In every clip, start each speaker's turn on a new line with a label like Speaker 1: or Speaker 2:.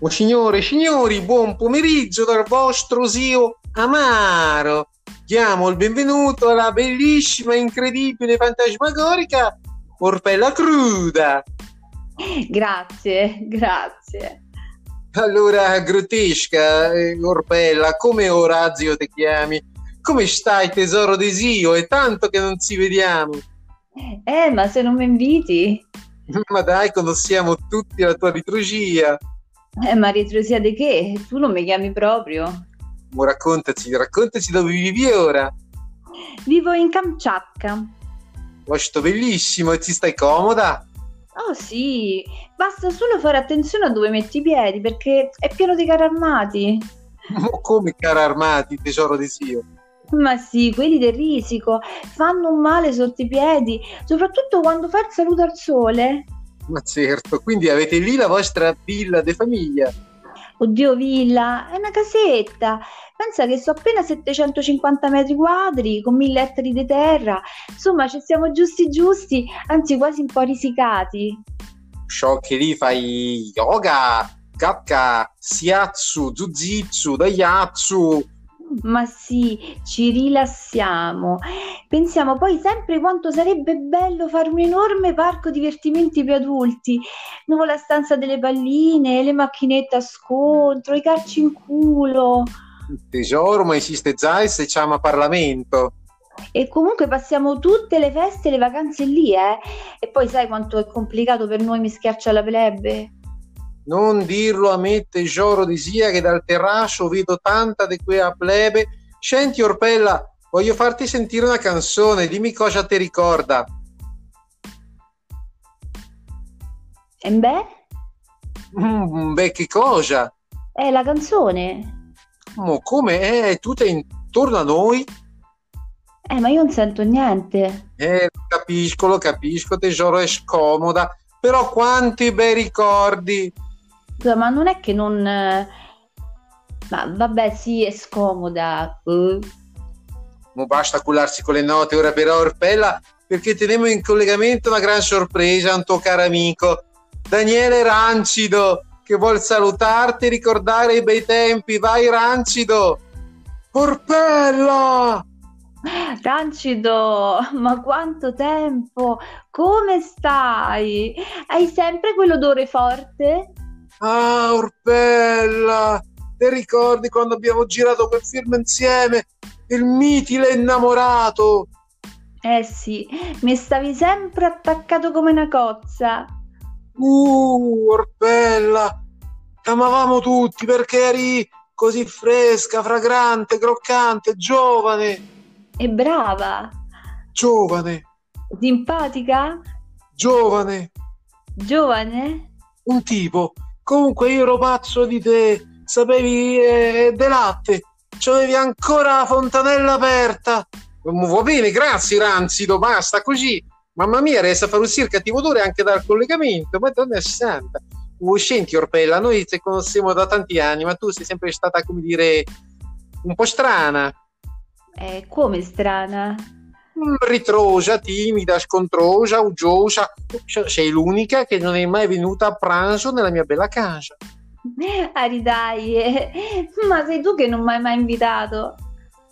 Speaker 1: Oh, signore e signori, buon pomeriggio dal vostro zio Amaro. Diamo il benvenuto alla bellissima, incredibile, fantasmagorica Orpella Cruda.
Speaker 2: Grazie, grazie.
Speaker 1: Allora, grottesca, eh, Orpella, come Orazio ti chiami? Come stai, tesoro di zio? È tanto che non ci vediamo.
Speaker 2: Eh, ma se non mi inviti?
Speaker 1: Ma dai, conosciamo tutti la tua liturgia.
Speaker 2: Eh, ma ritrosia di che? Tu non mi chiami proprio.
Speaker 1: Mo raccontaci, raccontaci dove vivi ora.
Speaker 2: Vivo in Kamchatka.
Speaker 1: Posto bellissimo, e ci stai comoda?
Speaker 2: Oh sì, basta solo fare attenzione a dove metti i piedi perché è pieno di carri armati.
Speaker 1: Mo come carri armati, tesoro di zio?
Speaker 2: Ma sì, quelli del risico fanno un male sotto i piedi, soprattutto quando fai il saluto al sole.
Speaker 1: Ma certo, quindi avete lì la vostra villa de famiglia.
Speaker 2: Oddio, villa, è una casetta. Pensa che so appena 750 metri quadri con 1000 ettari di terra. Insomma, ci siamo giusti giusti, anzi quasi un po' risicati.
Speaker 1: So che lì fai yoga, gatka, siatsu, jujitsu, daiatsu.
Speaker 2: Ma sì, ci rilassiamo. Pensiamo poi sempre quanto sarebbe bello fare un enorme parco divertimenti per adulti. No, la stanza delle palline, le macchinette a scontro, i calci in culo.
Speaker 1: Tesoro, ma esiste già e si chiama Parlamento.
Speaker 2: E comunque passiamo tutte le feste e le vacanze lì, eh? E poi sai quanto è complicato per noi mischiarci alla plebe?
Speaker 1: Non dirlo a me, tesoro di sia, che dal terrasso vedo tanta di quella plebe. Senti, Orpella, voglio farti sentire una canzone, dimmi cosa ti ricorda.
Speaker 2: E beh?
Speaker 1: Mm, beh, che cosa?
Speaker 2: È la canzone.
Speaker 1: Mo, come? Eh, tu sei intorno a noi?
Speaker 2: Eh, ma io non sento niente.
Speaker 1: Eh, lo capisco, lo capisco, tesoro, è scomoda. Però quanti bei ricordi.
Speaker 2: Ma non è che non... eh, Ma vabbè, sì, è scomoda.
Speaker 1: Mo basta cullarsi con le note ora però Orpella perché teniamo in collegamento una gran sorpresa, un tuo caro amico Daniele Rancido che vuol salutarti e ricordare i bei tempi. Vai Rancido! Orpella!
Speaker 2: Rancido, ma quanto tempo! Come stai? Hai sempre quell'odore forte?
Speaker 1: Ah, Orpella! Ti ricordi quando abbiamo girato quel film insieme? Il mitile innamorato!
Speaker 2: Eh sì, mi stavi sempre attaccato come una cozza.
Speaker 1: Uh, Orpella! Ti amavamo tutti perché eri così fresca, fragrante, croccante, giovane,
Speaker 2: E brava,
Speaker 1: giovane,
Speaker 2: simpatica,
Speaker 1: giovane,
Speaker 2: giovane.
Speaker 1: un tipo. Comunque io ero pazzo di te, sapevi eh, de latte, c'avevi ancora la fontanella aperta. Va bene, grazie Ranzido, basta così. Mamma mia, resta a fare uscire il cattivo odore anche dal collegamento, madonna santa. Uh, senti Orpella, noi ci conosciamo da tanti anni, ma tu sei sempre stata, come dire, un po' strana.
Speaker 2: Eh, come strana.
Speaker 1: Mm, ritrosa, timida, scontrosa, uggiosa. Se- Sei l'unica che non è mai venuta a pranzo nella mia bella casa.
Speaker 2: Aridai, eh. ma sei tu che non mi hai mai invitato.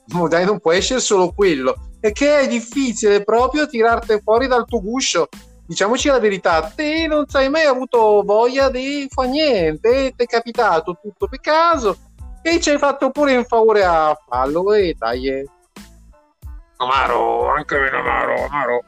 Speaker 1: Ma dai, non può essere solo quello. E che è difficile proprio tirarti fuori dal tuo guscio. Diciamoci la verità, te non hai mai avuto voglia di fare niente, ti è capitato tutto per caso e ci hai fatto pure in favore a farlo e dai. Amaro, anche meno amaro, amaro.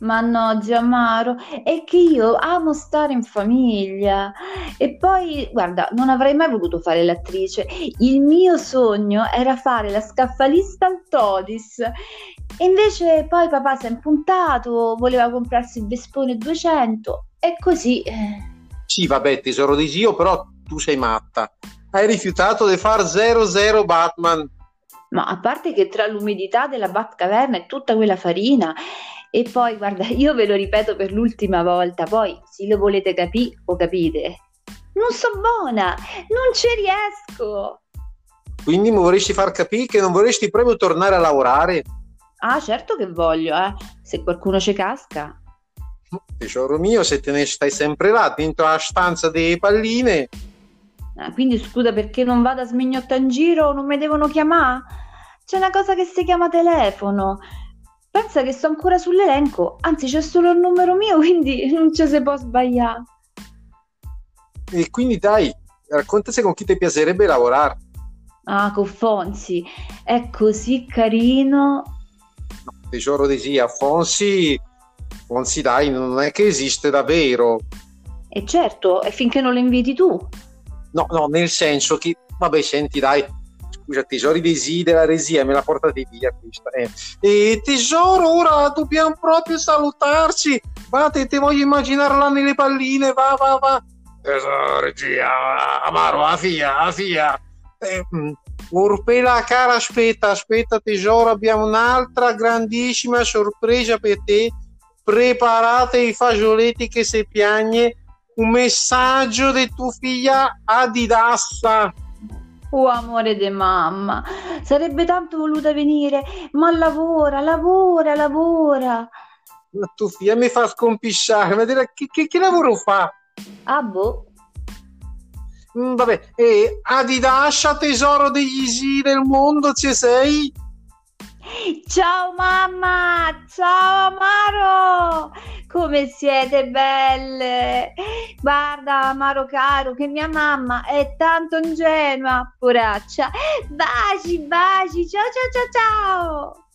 Speaker 2: Ma no, Giamaro, è che io amo stare in famiglia. E poi, guarda, non avrei mai voluto fare l'attrice. Il mio sogno era fare la scaffalista al Todis. E invece poi papà si è impuntato, voleva comprarsi il Vespone 200 e così. eh,
Speaker 1: Sì, vabbè, tesoro di zio, però tu sei matta. Hai rifiutato di far 00 Batman.
Speaker 2: Ma a parte che tra l'umidità della Batcaverna e tutta quella farina, e poi guarda, io ve lo ripeto per l'ultima volta, poi se lo volete capire o capite, non so buona, non ci riesco.
Speaker 1: Quindi mi vorresti far capire che non vorresti proprio tornare a lavorare?
Speaker 2: Ah, certo che voglio, eh, se qualcuno ci casca.
Speaker 1: Tesoro mio, se te ne stai sempre là, dentro la stanza delle palline.
Speaker 2: Ah, quindi scusa perché non vado a smignotta in giro, non mi devono chiamare? C'è una cosa che si chiama telefono. Pensa che sto ancora sull'elenco, anzi c'è solo il numero mio, quindi non ci si può sbagliare.
Speaker 1: E quindi dai, raccontaci con chi ti piacerebbe lavorare.
Speaker 2: Ah, con Fonsi, è così carino.
Speaker 1: No, tesoro di sì, a Fonsi, Fonsi dai, non è che esiste davvero.
Speaker 2: E certo, e finché non lo inviti tu.
Speaker 1: No, no, nel senso che, vabbè, senti dai, scusa, sì della resia, me la portate via questa. Eh. E tesoro, ora dobbiamo proprio salutarci. Va, te, voglio immaginare là nelle palline, va, va, va. Tesoro, regia, amaro, a fia, a fia. Eh, mm, Urpela cara, aspetta, aspetta tesoro, abbiamo un'altra grandissima sorpresa per te. Preparate i fagioleti che se piagne. Un messaggio di tua figlia Adidassa.
Speaker 2: Oh amore di mamma, sarebbe tanto voluta venire, ma lavora, lavora, lavora.
Speaker 1: Ma tua figlia mi fa scompisciare, ma che, che, che lavoro fa?
Speaker 2: Ah boh.
Speaker 1: Mm, vabbè, e Adidascia tesoro degli sì del mondo, ci sei?
Speaker 2: Ciao mamma, ciao Amaro, come siete belle? Guarda Amaro caro, che mia mamma è tanto ingenua, poraccia. Baci, baci, ciao ciao ciao ciao.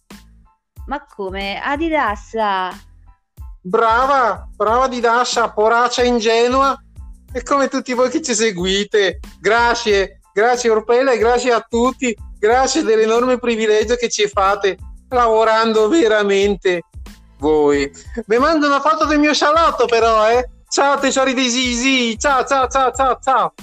Speaker 2: Ma come? Adidassa?
Speaker 1: Brava, brava Adidassa, poraccia ingenua. E come tutti voi che ci seguite, grazie, grazie Orpella e grazie a tutti, grazie dell'enorme privilegio che ci fate lavorando veramente voi. Vi mando una foto del mio salotto però, eh. Ciao tesori di Zizi, ciao ciao ciao ciao ciao.